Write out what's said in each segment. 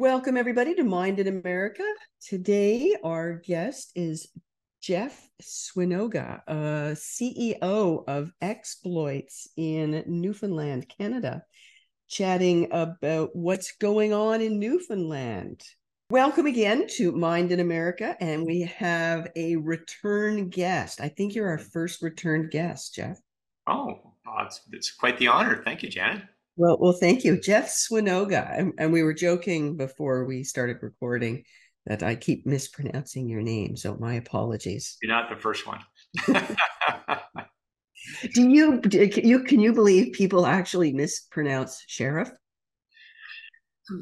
Welcome, everybody, to Mind in America. Today, our guest is Jeff Swinoga, uh, CEO of Exploits in Newfoundland, Canada, chatting about what's going on in Newfoundland. Welcome again to Mind in America, and we have a return guest. I think you're our first returned guest, Jeff. Oh, it's, it's quite the honor. Thank you, Janet. Well, well, thank you, Jeff Swinoga. And, and, we were joking before we started recording that I keep mispronouncing your name, so my apologies. You're not the first one. do you you can you believe people actually mispronounce sheriff?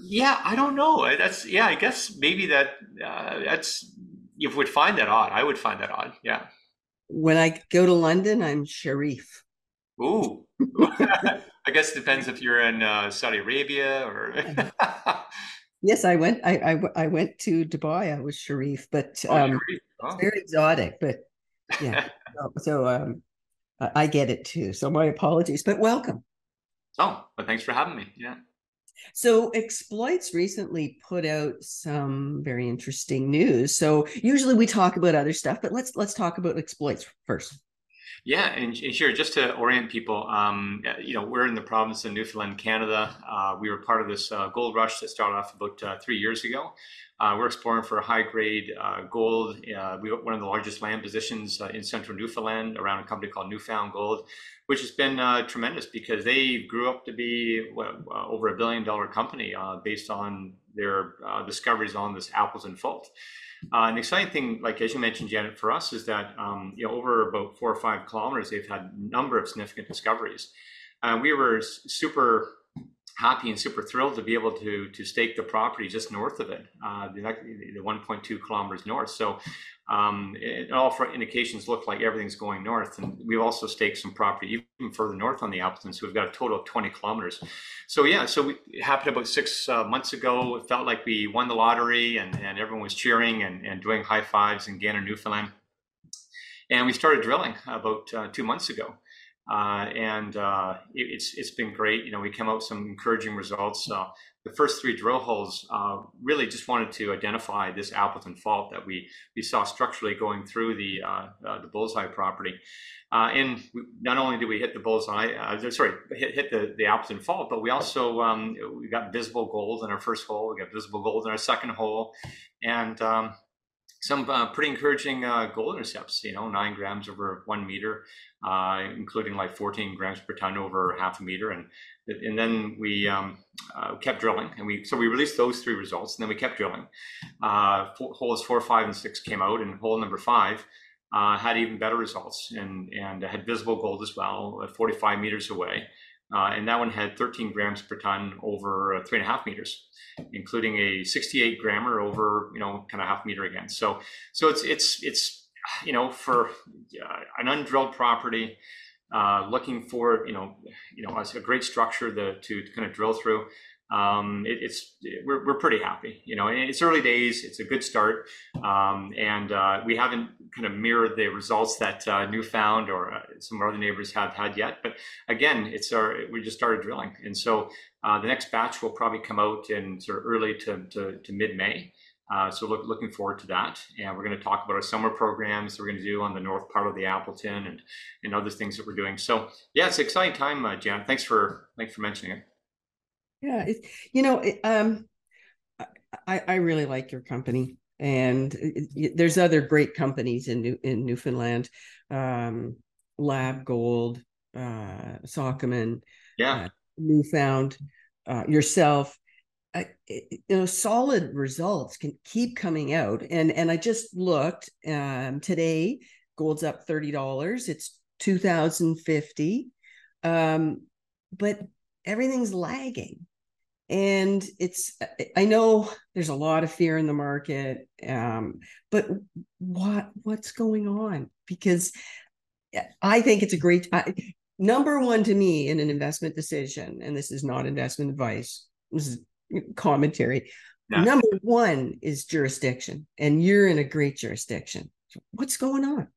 Yeah, I don't know. That's yeah. I guess maybe that uh, that's you would find that odd. I would find that odd. Yeah. When I go to London, I'm Sharif. Ooh. I guess it depends if you're in uh, Saudi Arabia or. yes, I went. I, I, I went to Dubai. I was Sharif, but oh, um, Sharif. Oh. it's very exotic. But yeah, so, so um, I get it too. So my apologies, but welcome. Oh, well, thanks for having me. Yeah. So Exploits recently put out some very interesting news. So usually we talk about other stuff, but let's let's talk about Exploits first. Yeah, and, and, sure, just to orient people, um, you know, we're in the province of Newfoundland, Canada. Uh, we were part of this uh, gold rush that started off about uh, three years ago. Uh, we're exploring for high grade uh, gold. Uh, we one of the largest land positions in central Newfoundland around a company called Newfound Gold, which has been tremendous because they grew up to be over a billion dollar company based on their discoveries on this Appleton fault. Uh, an exciting thing, like as you mentioned, Janet, for us is that um, you know over about four or five kilometers, they've had a number of significant discoveries. Uh, we were super happy and super thrilled to be able to to stake the property just north of it, uh, the, the 1.2 kilometers north. So um, all indications look like everything's going north. And we've also staked some property even further north on the Appleton. So we've got a total of 20 kilometers. So yeah, so we, it happened about six uh, months ago. It felt like we won the lottery and, and everyone was cheering and, and doing high fives in Gander, Newfoundland. And we started drilling about uh, two months ago. Uh, and uh, it, it's it's been great. You know, we came out with some encouraging results. Uh, the first three drill holes uh, really just wanted to identify this Appleton fault that we we saw structurally going through the uh, uh, the bullseye property. and we, not only did we hit the bullseye, sorry, hit, hit the, the Appleton fault, but we also um, we got visible gold in our first hole. We got visible gold in our second hole, and um, some uh, pretty encouraging uh, gold intercepts, you know, nine grams over one meter, uh, including like 14 grams per ton over half a meter. And, and then we um, uh, kept drilling and we, so we released those three results and then we kept drilling. Uh, holes four, five, and six came out and hole number five uh, had even better results and, and had visible gold as well, 45 meters away. Uh, and that one had 13 grams per ton over uh, three and a half meters, including a 68 grammer over you know kind of half meter again. So so it's it's it's you know for uh, an undrilled property, uh, looking for you know you know a great structure the, to, to kind of drill through um, it, it's we're, we're pretty happy. You know, it's early days. It's a good start, um, and uh, we haven't kind of mirrored the results that uh, Newfound or uh, some of our other neighbors have had yet. But again, it's our we just started drilling, and so uh, the next batch will probably come out in sort of early to to, to mid May. Uh, so look, looking forward to that. And we're going to talk about our summer programs we're going to do on the north part of the Appleton and, and other things that we're doing. So yeah, it's an exciting time, uh, Jan. Thanks for thanks for mentioning it. Yeah, it, you know, it, um, I I really like your company, and it, there's other great companies in New in Newfoundland, um, Lab Gold, uh, Sokoman, yeah, uh, Newfound, uh, yourself. you know, solid results can keep coming out, and and I just looked um, today. Gold's up thirty dollars. It's two thousand fifty. Um, but everything's lagging. And it's i know there's a lot of fear in the market um, but what what's going on? Because i think it's a great I, number one to me in an investment decision and this is not investment advice this is commentary. No. number one is jurisdiction and you're in a great jurisdiction. What's going on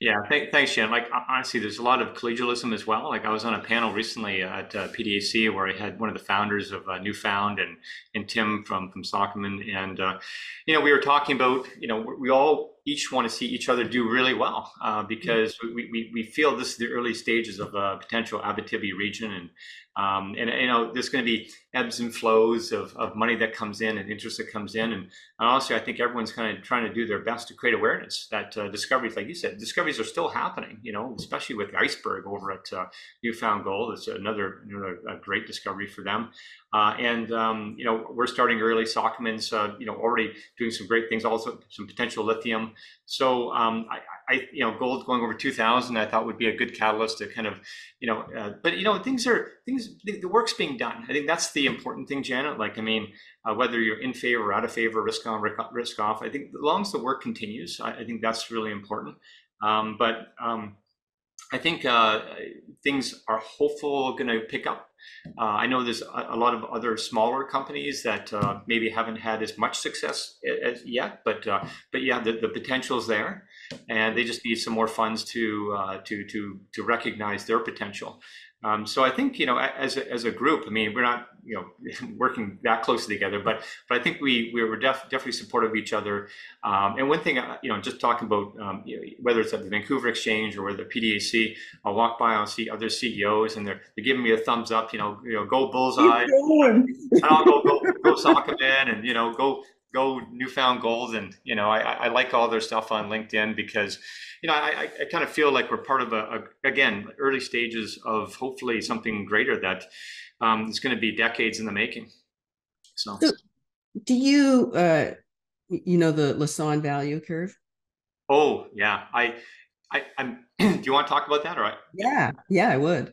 Yeah, th- thanks, Jen. Like honestly, there's a lot of collegialism as well. Like I was on a panel recently at uh, PDAC where I had one of the founders of uh, Newfound and and Tim from from Sokoman, and uh, you know we were talking about you know we all each want to see each other do really well uh, because we, we, we feel this is the early stages of a potential Abitibi region and um, and you know there's going to be ebbs and flows of, of money that comes in and interest that comes in and, and honestly I think everyone's kind of trying to do their best to create awareness that uh, discoveries like you said discoveries are still happening you know especially with iceberg over at uh, Newfound Gold. It's another another great discovery for them uh, and um, you know we're starting early. Sokoman's uh, you know already doing some great things. Also some potential lithium. So um, I, I, you know gold going over 2,000 I thought would be a good catalyst to kind of you know. Uh, but you know things are things the work's being done. I think that's the important thing, Janet. Like I mean uh, whether you're in favor or out of favor, risk on risk off. I think as long as the work continues, I, I think that's really important. Um, but um, I think uh, things are hopeful going to pick up. Uh, I know there's a, a, lot of other smaller companies that uh, maybe haven't had as much success as yet, but uh, but yeah, the, the potential is there, and they just need some more funds to uh, to to to recognize their potential. Um, so I think you know, as a, as a group, I mean, we're not you know working that closely together, but but I think we we were def- definitely supportive of each other. Um, and one thing, uh, you know, just talking about um, you know, whether it's at the Vancouver Exchange or whether the PDAC, I'll walk by, and I'll see other CEOs, and they're they're giving me a thumbs up. You know, you know, go bullseye. and I'll go go go Sokoman, and you know, go go Newfound Gold, and you know, I I like all their stuff on LinkedIn because you know, I, I kind of feel like we're part of a, a again early stages of hopefully something greater that um, is going to be decades in the making. So, so do you uh, you know the Lassonde value curve? Oh yeah, I I I'm. do you want to talk about that, or? I, yeah, yeah, I would.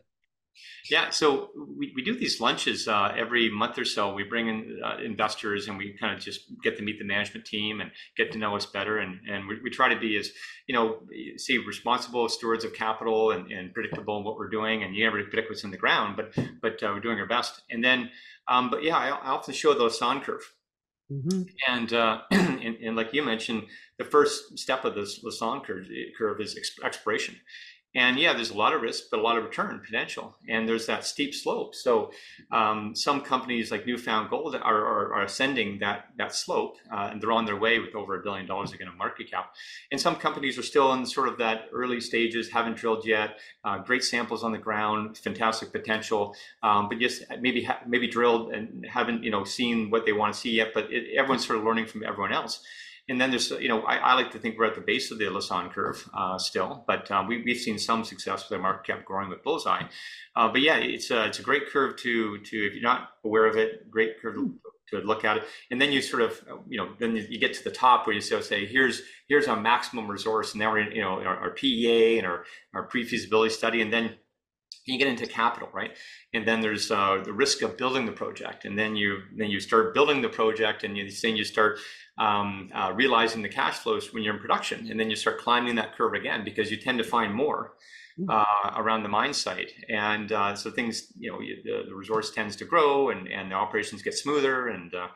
Yeah, so we, we do these lunches uh, every month or so. We bring in uh, investors and we kind of just get to meet the management team and get to know us better. And, and we, we try to be as, you know, see responsible stewards of capital and, and predictable in what we're doing. And you never predict what's in the ground, but but uh, we're doing our best. And then, um, but yeah, I, I often show the Lassonde curve. Mm-hmm. And, uh, and, and like you mentioned, the first step of this Lassonde curve, curve is exploration. And yeah, there's a lot of risk, but a lot of return potential. And there's that steep slope. So um, some companies like Newfound Gold are, are, are ascending that that slope, uh, and they're on their way with over a billion dollars again of market cap. And some companies are still in sort of that early stages, haven't drilled yet. Uh, great samples on the ground, fantastic potential, um, but just maybe ha- maybe drilled and haven't you know seen what they want to see yet. But it, everyone's sort of learning from everyone else and then there's, you know, I, I, like to think we're at the base of the Lassonde curve uh, still, but um, we, have seen some success with the market cap growing with Bullseye. Uh, but yeah, it's a, it's a great curve to, to, if you're not aware of it, great curve to, look at it. And then you sort of, you know, then you get to the top where you say, here's, here's our maximum resource. And now we're you know, our, our PEA and our, our pre-feasibility study. And then you get into capital, right? And then there's uh, the risk of building the project, and then you then you start building the project, and you then you start um, uh, realizing the cash flows when you're in production, and then you start climbing that curve again because you tend to find more mm. uh, around the mine site, and uh, so things you know you, the, the, resource tends to grow, and, and the operations get smoother, and uh,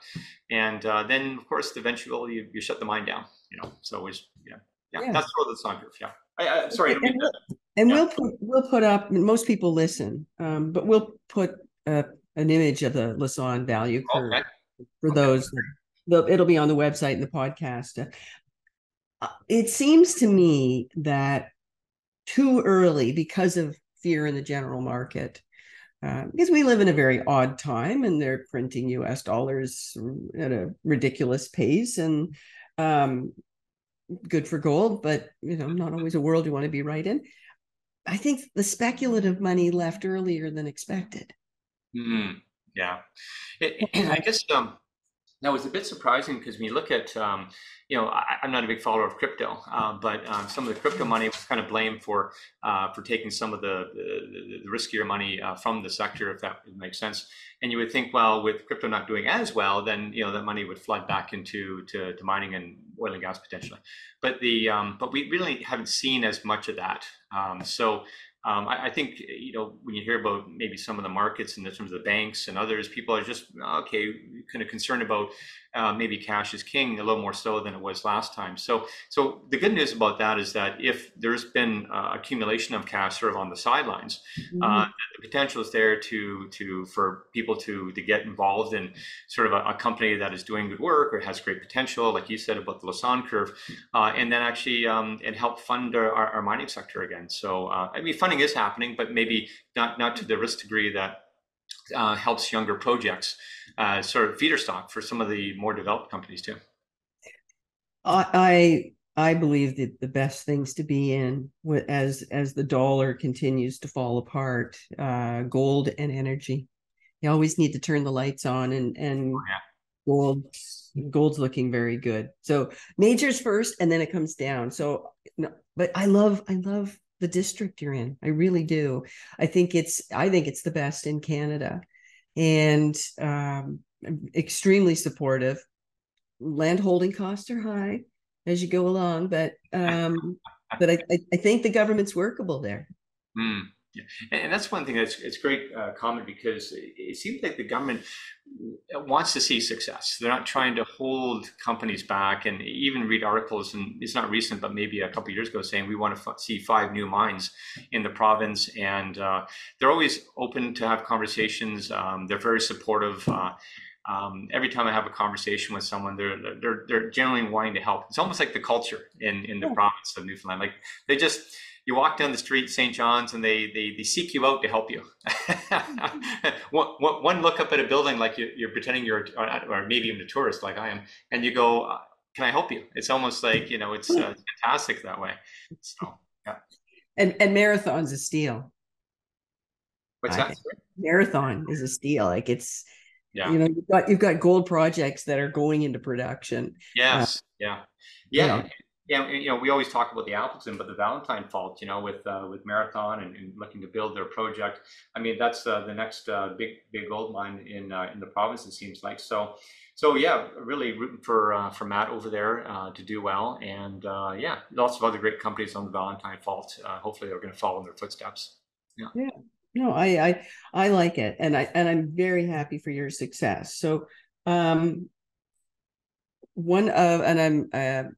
and uh, then of course eventually you, you shut the mine down, you know. So it's yeah yeah, yeah. that's sort of the curve. Yeah, I, I, sorry. And, and yeah. we'll put we'll put up. Most people listen, um, but we'll put an image of the Lassonde value curve okay. for okay. those. That, it'll be on the website and the podcast. Uh, it seems to me that too early because of fear in the general market. Uh, because we live in a very odd time and they're printing US dollars at a ridiculous pace and um, good for gold, but you know, not always a world you want to be right in. I think the speculative money left earlier than expected. Mm, yeah, it, I guess um, now, it's a bit surprising because when you look at, um, you know, I, am not a big follower of crypto, uh, but um, some of the crypto money was kind of blamed for uh, for taking some of the, the, the riskier money uh, from the sector, if that makes sense. And you would think, well, with crypto not doing as well, then you know that money would flood back into to, to mining and oil and gas potentially. But the um, but we really haven't seen as much of that. Um, so um, I, I, think you know when you hear about maybe some of the markets in terms of the banks and others, people are just okay, kind of concerned about uh, maybe cash is king a little more so than it was last time. So, so the good news about that is that if there's been uh, accumulation of cash sort of on the sidelines, mm-hmm. uh, the potential is there to to for people to to get involved in sort of a, a, company that is doing good work or has great potential, like you said about the Lassonde curve, uh, and then actually um, and help fund our, our mining sector again. So, uh, I mean, funding is happening, but maybe not not to the risk degree that uh, helps younger projects uh, sort of feeder stock for some of the more developed companies too. I I believe that the best things to be in as as the dollar continues to fall apart, uh, gold and energy. You always need to turn the lights on, and and oh, yeah. gold gold's looking very good. So majors first, and then it comes down. So no, but I love I love the district you're in. I really do. I think it's I think it's the best in Canada, and um, extremely supportive. Land holding costs are high as you go along, but um, but I, I think the government's workable there. Mm. Yeah. And that's one thing that's it's great uh, comment because it seems like the government wants to see success. They're not trying to hold companies back and even read articles, and it's not recent, but maybe a couple years ago, saying we want to f- see five new mines in the province. And uh, they're always open to have conversations. Um, they're very supportive. Uh, um, every time I have a conversation with someone, they're they're they're generally wanting to help. It's almost like the culture in in the yeah. province of Newfoundland. Like they just you walk down the street St. John's and they, they, they seek you out to help you. one, one look up at a building like you, are pretending you're, or maybe even a tourist like I am, and you go, uh, can I help you? It's almost like, you know, it's uh, fantastic that way. So, yeah. And, and marathon's a steal. What's that? Marathon is a steal. Like it's, yeah. you know, you've got, you've got gold projects that are going into production. Yes. Uh, yeah. Yeah. You know, yeah, you know, we always talk about the Appleton, but the Valentine fault, you know, with uh, with Marathon and, and, looking to build their project. I mean, that's uh, the next uh, big big gold mine in uh, in the province. It seems like so. So yeah, really rooting for uh, for Matt over there uh, to do well, and yeah, lots of other great companies on the Valentine fault. hopefully, they're going to follow in their footsteps. Yeah. Yeah. No, I I I like it, and I and I'm very happy for your success. So, um, one of and I'm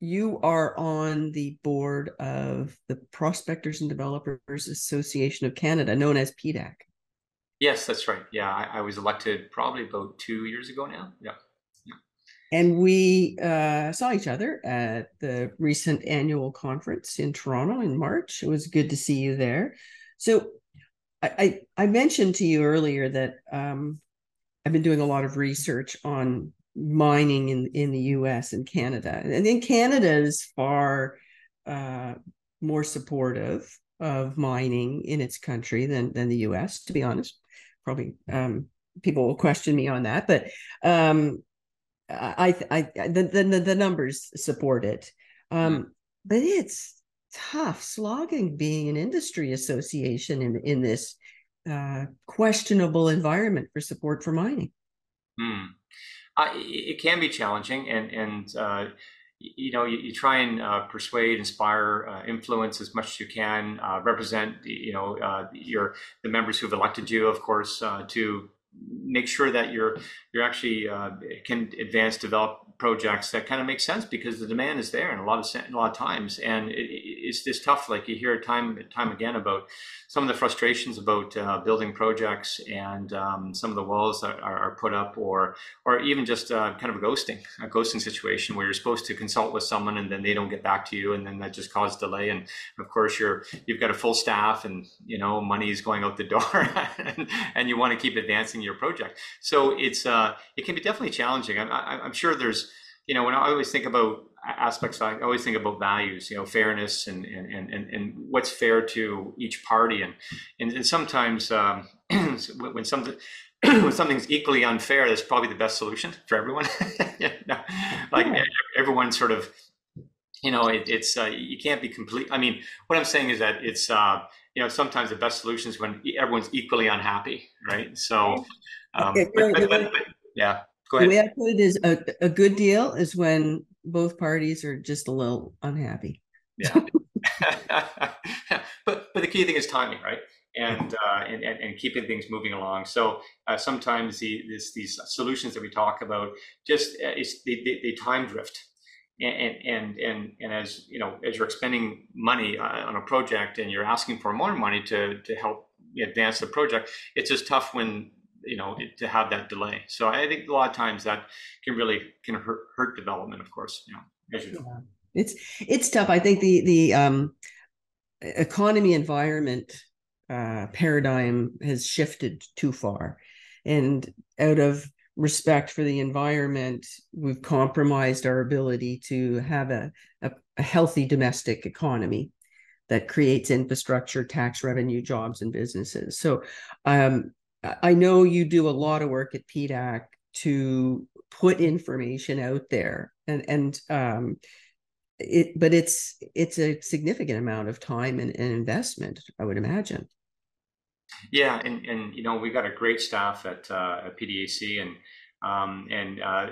you are on the board of the Prospectors and Developers Association of Canada, known as PDAC. Yes, that's right. Yeah, I, I was elected probably about two years ago now. Yeah. And we uh, saw each other at the recent annual conference in Toronto in March. It was good to see you there. So I, I, I mentioned to you earlier that um, I've been doing a lot of research on mining in in the U.S. and Canada, and then Canada is far uh, more supportive of mining in its country than than the U.S. To be honest, probably um, people will question me on that, but um, I, I, the, the the numbers support it. Um, but it's tough slogging being an industry association in in this uh, questionable environment for support for mining. Hmm uh, it can be challenging, and and uh, you know you, you try and uh, persuade, inspire, uh, influence as much as you can, uh, represent you know uh, your the members who've elected you, of course, to make sure that you're you're actually can advance, develop projects that kind of make sense because the demand is there and a lot of a lot of times. And it, it's just tough like you hear time time again about some of the frustrations about uh, building projects and um, some of the walls that are, are, put up or or even just uh, kind of a ghosting a ghosting situation where you're supposed to consult with someone and then they don't get back to you and then that just causes delay. And of course you're you've got a full staff and you know money is going out the door and, and, you want to keep advancing your project so it's uh, it can be definitely challenging I'm, I'm sure there's you know, when I always think about aspects, I always think about values, you know, fairness and and and, and what's fair to each party, and and, and sometimes um, when something when something's equally unfair, that's probably the best solution for everyone. like yeah. everyone sort of, you know, it, it's uh, you can't be complete. I mean, what I'm saying is that it's uh, you know sometimes the best solution is when everyone's equally unhappy, right? So, um, okay, but, but, but, yeah. Go ahead. The way I put it is a, a good deal is when both parties are just a little unhappy. Yeah. but but the key thing is timing, right? And, uh, and, and, and keeping things moving along. So uh, sometimes the, this, these solutions that we talk about just uh, they, they, they time drift and and and and as you know as you're expending money uh, on a project and you're asking for more money to to help advance the project it's just tough when you know to have that delay so i think a lot of times that can really can hurt, hurt development of course you know as you know. Yeah. it's it's tough i think the the um economy environment uh paradigm has shifted too far and out of respect for the environment, we've compromised our ability to have a, a, a, healthy domestic economy that creates infrastructure, tax revenue, jobs, and businesses. So um, I know you do a lot of work at PDAC to put information out there and and um, it but it's it's a significant amount of time and, and investment, I would imagine. Yeah, and and you know we've got a great staff at uh, at PDAC, and um, and uh,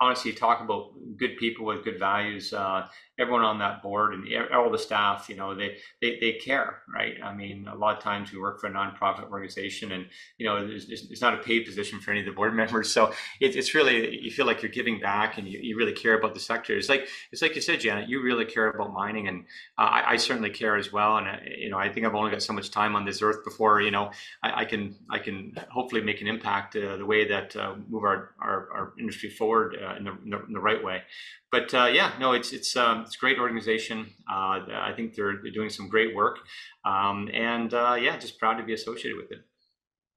honestly, talk about good people with good values. Uh, everyone on that board and all the staff, you know, they, they, they care, right? I mean, a lot of times we work for a nonprofit organization and, you know, it's, it's not a paid position for any of the board members. So it, it's really, you feel like you're giving back and you, you really care about the sector. It's like, it's like you said, Janet, you really care about mining and uh, I, I, certainly care as well. And, uh, you know, I think I've only got so much time on this earth before, you know, I, I can, I can hopefully make an impact uh, the way that uh, move our, our, our industry forward uh, in the, in, the, right way but yeah, no, it's it's um, it's a great organization. Uh, I think they're they're doing some great work, um, and uh, yeah, just proud to be associated with it.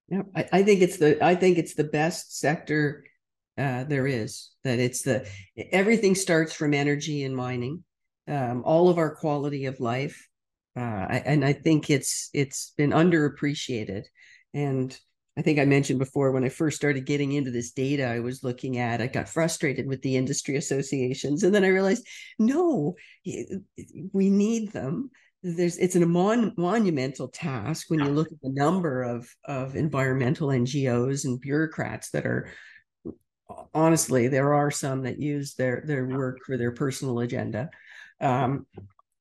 Yeah, I, I, think it's the I think it's the best sector uh, there is. That it's the everything starts from energy and mining, um, all of our quality of life, uh, and I think it's it's been underappreciated, and I think I mentioned before when I first started getting into this data I was looking at, I got frustrated with the industry associations. And then I realized, no, we need them. There's it's an mon- monumental task when you look at the number of, of environmental NGOs and bureaucrats that are honestly, there are some that use their their work for their personal agenda. Um,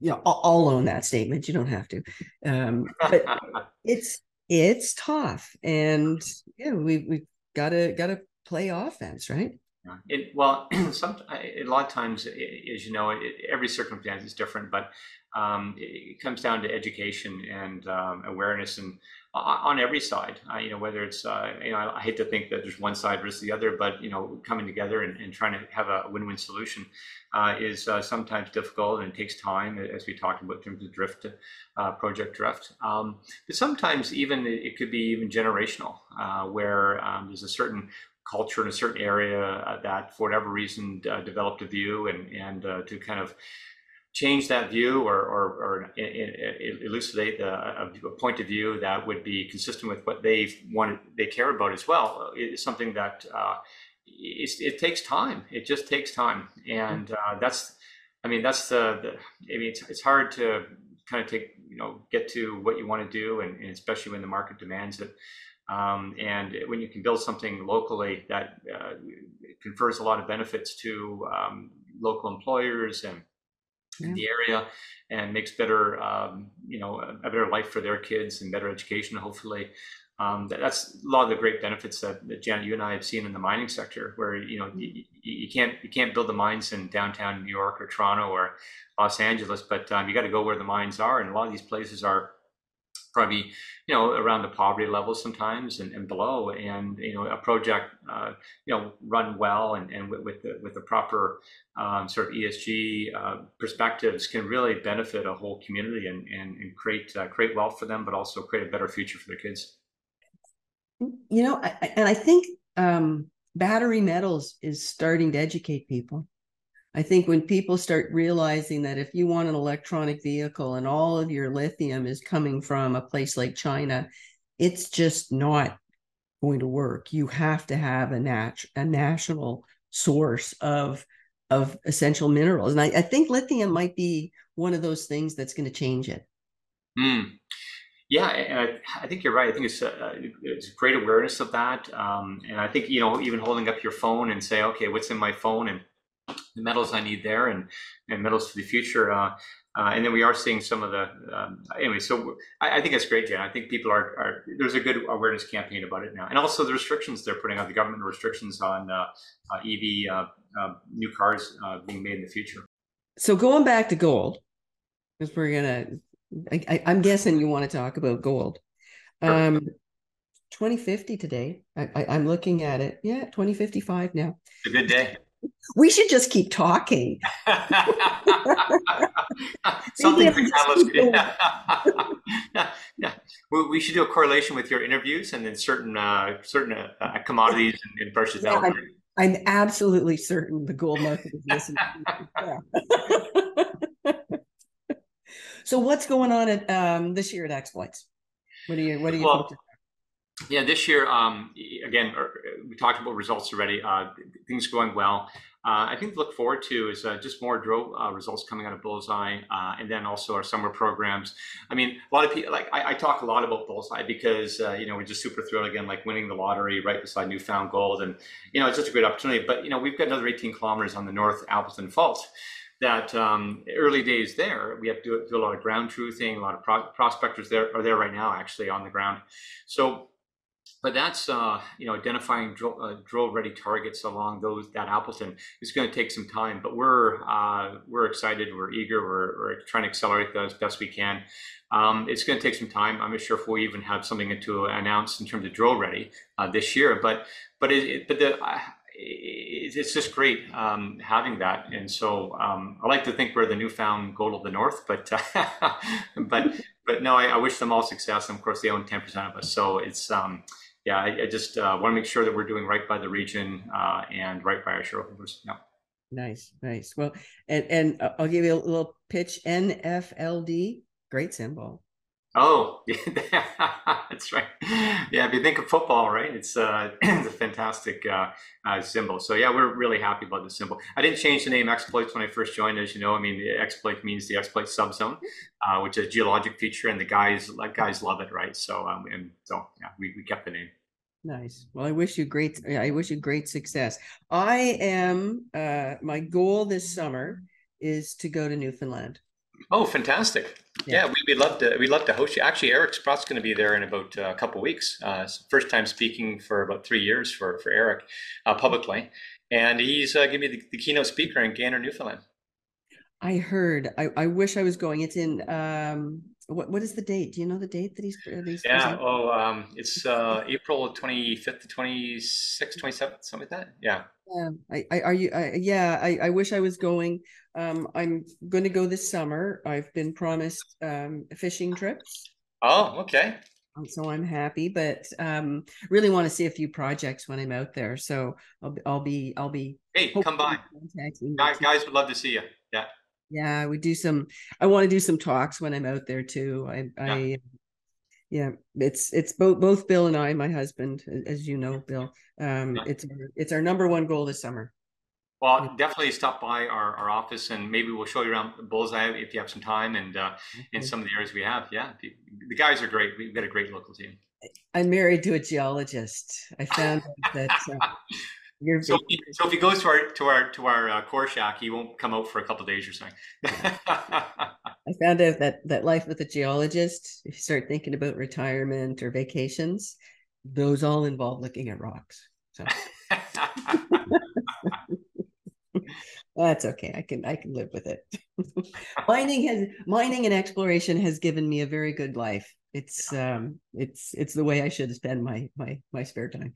you know, I'll, I'll own that statement. You don't have to. Um, but it's it's tough, and yeah, we we gotta gotta play offense, right? It, well, some a lot of times, as you know, it, every circumstance is different, but um, it comes down to education and um, awareness and on every side. Uh, you know, whether it's uh, you know, I hate to think that there's one side versus the other, but you know, coming together and, and trying to have a win-win solution uh, is uh, sometimes difficult and it takes time, as we talked about in terms of drift, uh, project drift. Um, but sometimes even it could be even generational, uh, where um, there's a certain culture in a certain area that, for whatever reason, developed a view and and to kind of change that view or, or, or elucidate a, a, point of view that would be consistent with what they want they care about as well is something that uh, it takes time. It just takes time. And uh, that's i mean that's the, the i mean it's, it's hard to kind of take you know get to what you want to do and, and especially when the market demands it. Um, and when you can build something locally that uh, confers a lot of benefits to um, local employers and in the area and makes better, um, you know, a, better life for their kids and better education, hopefully. Um, that's a lot of the great benefits that, that, Janet, you and I have seen in the mining sector, where you know you, you can't you can't build the mines in downtown New York or Toronto or Los Angeles, but um, you got to go where the mines are, and a lot of these places are probably you know around the poverty level sometimes and, and below. And you know a project uh, you know run well and, and with, with the with the proper um, sort of ESG uh, perspectives can really benefit a whole community and and, and create uh, create wealth for them but also create a better future for their kids. You know I, and I think um, battery metals is starting to educate people I think when people start realizing that if you want an electronic vehicle and all of your lithium is coming from a place like China, it's just not going to work. You have to have a nat- a national source of of essential minerals, and I, I think lithium might be one of those things that's going to change it. Mm. Yeah, I, I, think you're right. I think it's uh, it's great awareness of that, um, and I think you know even holding up your phone and say, okay, what's in my phone, and the metals I need there and, and metals for the future. Uh, Uh, and then we are seeing some of the um, anyway. So I, I, think it's great, Jen. I think people are, are, there's a good awareness campaign about it now, and also the restrictions they're putting on the government restrictions on uh, uh, EV uh, uh, new cars uh, being made in the future. So going back to gold, because we're gonna, I, am guessing you want to talk about gold. Sure. Um, 2050 today. I, am looking at it. Yeah, 2055 now. It's a good day. We should just keep talking. Something to tell us. yeah, yeah. We, we, should do a correlation with your interviews and then certain uh, certain uh, commodities and, and versus yeah, I'm, I'm, absolutely certain the gold market is listening. so what's going on at um, this year at Exploits? What do you what do you well, yeah, this year, um, again, er, we talked about results already. Uh, things going well. Uh, I think to look forward to is uh, just more drill uh, results coming out of Bullseye, uh, and then also our summer programs. I mean, a lot of people like I, I talk a lot about Bullseye because uh, you know we're just super thrilled again, like winning the lottery right beside Newfound Gold, and you know it's just a great opportunity. But you know we've got another 18 kilometers on the North Appleton Fault. That um, early days there, we have to do, do, a lot of ground truthing. A lot of pro- prospectors there are there right now, actually on the ground. So but that's uh, you know identifying drill, uh, drill ready targets along those that Appleton is going to take some time. But we're uh, we're excited, we're eager, we're, we're trying to accelerate that as best we can. Um, it's going to take some time. I'm not sure if we even have something to announce in terms of drill ready uh, this year. But but it, it but the it's just great um, having that. And so um, I like to think we're the newfound gold of the North, but but but no, I, I, wish them all success. And of course, they own 10% of us. So it's um, yeah, I, I just uh, want to make sure that we're doing right by the region uh, and right by our shareholders. Yeah. Nice, nice. Well, and and I'll give you a little pitch. NFLD, great symbol. Oh, that's right. Yeah, if you think of football, right, it's, uh, it's a fantastic uh, uh, symbol. So yeah, we're really happy about the symbol. I didn't change the name exploits when I first joined, as you know. I mean, exploit means the exploit subzone, uh, which is a geologic feature, and the guys guys love it, right? So um, and so yeah, we, we kept the name. Nice. Well, I wish you great. I wish you great success. I am. Uh, my goal this summer is to go to Newfoundland. Oh, fantastic! Yeah, yeah we, would love to. We'd love to host you. Actually, Eric Sprott's going to be there in about uh, a couple weeks. Uh, first time speaking for about three years for for Eric uh, publicly, and he's uh, going to be the, the, keynote speaker in Gander, Newfoundland. I heard. I, I wish I was going. It's in um, what what is the date? Do you know the date that he's? he's yeah. Presenting? Oh, um, it's uh, April twenty fifth to 26th, 27th, something like that. Yeah. Yeah. I, I are you? I, yeah. I, I wish I was going. Um, I'm going to go this summer. I've been promised um, fishing trips. Oh, okay. So I'm happy, but um, really want to see a few projects when I'm out there. So I'll, be, I'll be I'll be. Hey, come by. Guys, guys would love to see you. Yeah. Yeah, we do some. I want to do some talks when I'm out there too. I, yeah. I, yeah, it's it's both both Bill and I, my husband, as you know, Bill. Um, yeah. it's it's our number one goal this summer. Well, definitely stop by our, our office and maybe we'll show you around Bullseye if you have some time and uh, in some of the areas we have. Yeah, the, the guys are great. We've got a great local team. I'm married to a geologist. I found that uh, you're so, if, so if he goes to our to our to our uh, core shack, he won't come out for a couple days or something. I found out that that life with a geologist, if you start thinking about retirement or vacations, those all involve looking at rocks. So that's okay. I can I can live with it. mining has mining and exploration has given me a very good life. It's um it's it's the way I should spend my my my spare time.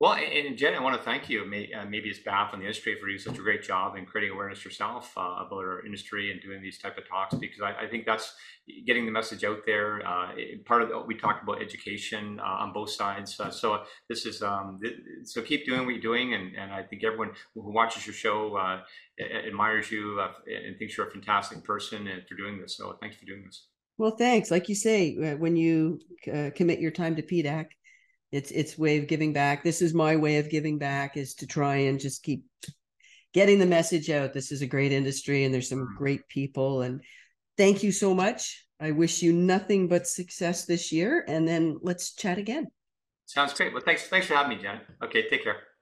Well, and Jen, I want to thank you. Uh, maybe it's BAF and the industry for doing such a great job in creating awareness yourself uh, about our industry and doing these type of talks because I, I think that's getting the message out there. Uh, part of the, we talked about education uh, on both sides. Uh, so this is um, th- so keep doing what you're doing, and, and I think everyone who watches your show uh, admires you and thinks you're a fantastic person and for doing this. So thanks for doing this. Well, thanks. Like you say, when you commit your time to PDAC it's it's way of giving back. This is my way of giving back is to try and just keep getting the message out. This is a great industry and there's some mm. great people. And thank you so much. I wish you nothing but success this year. And then let's chat again. Sounds great. Well thanks thanks for having me jen. Okay take care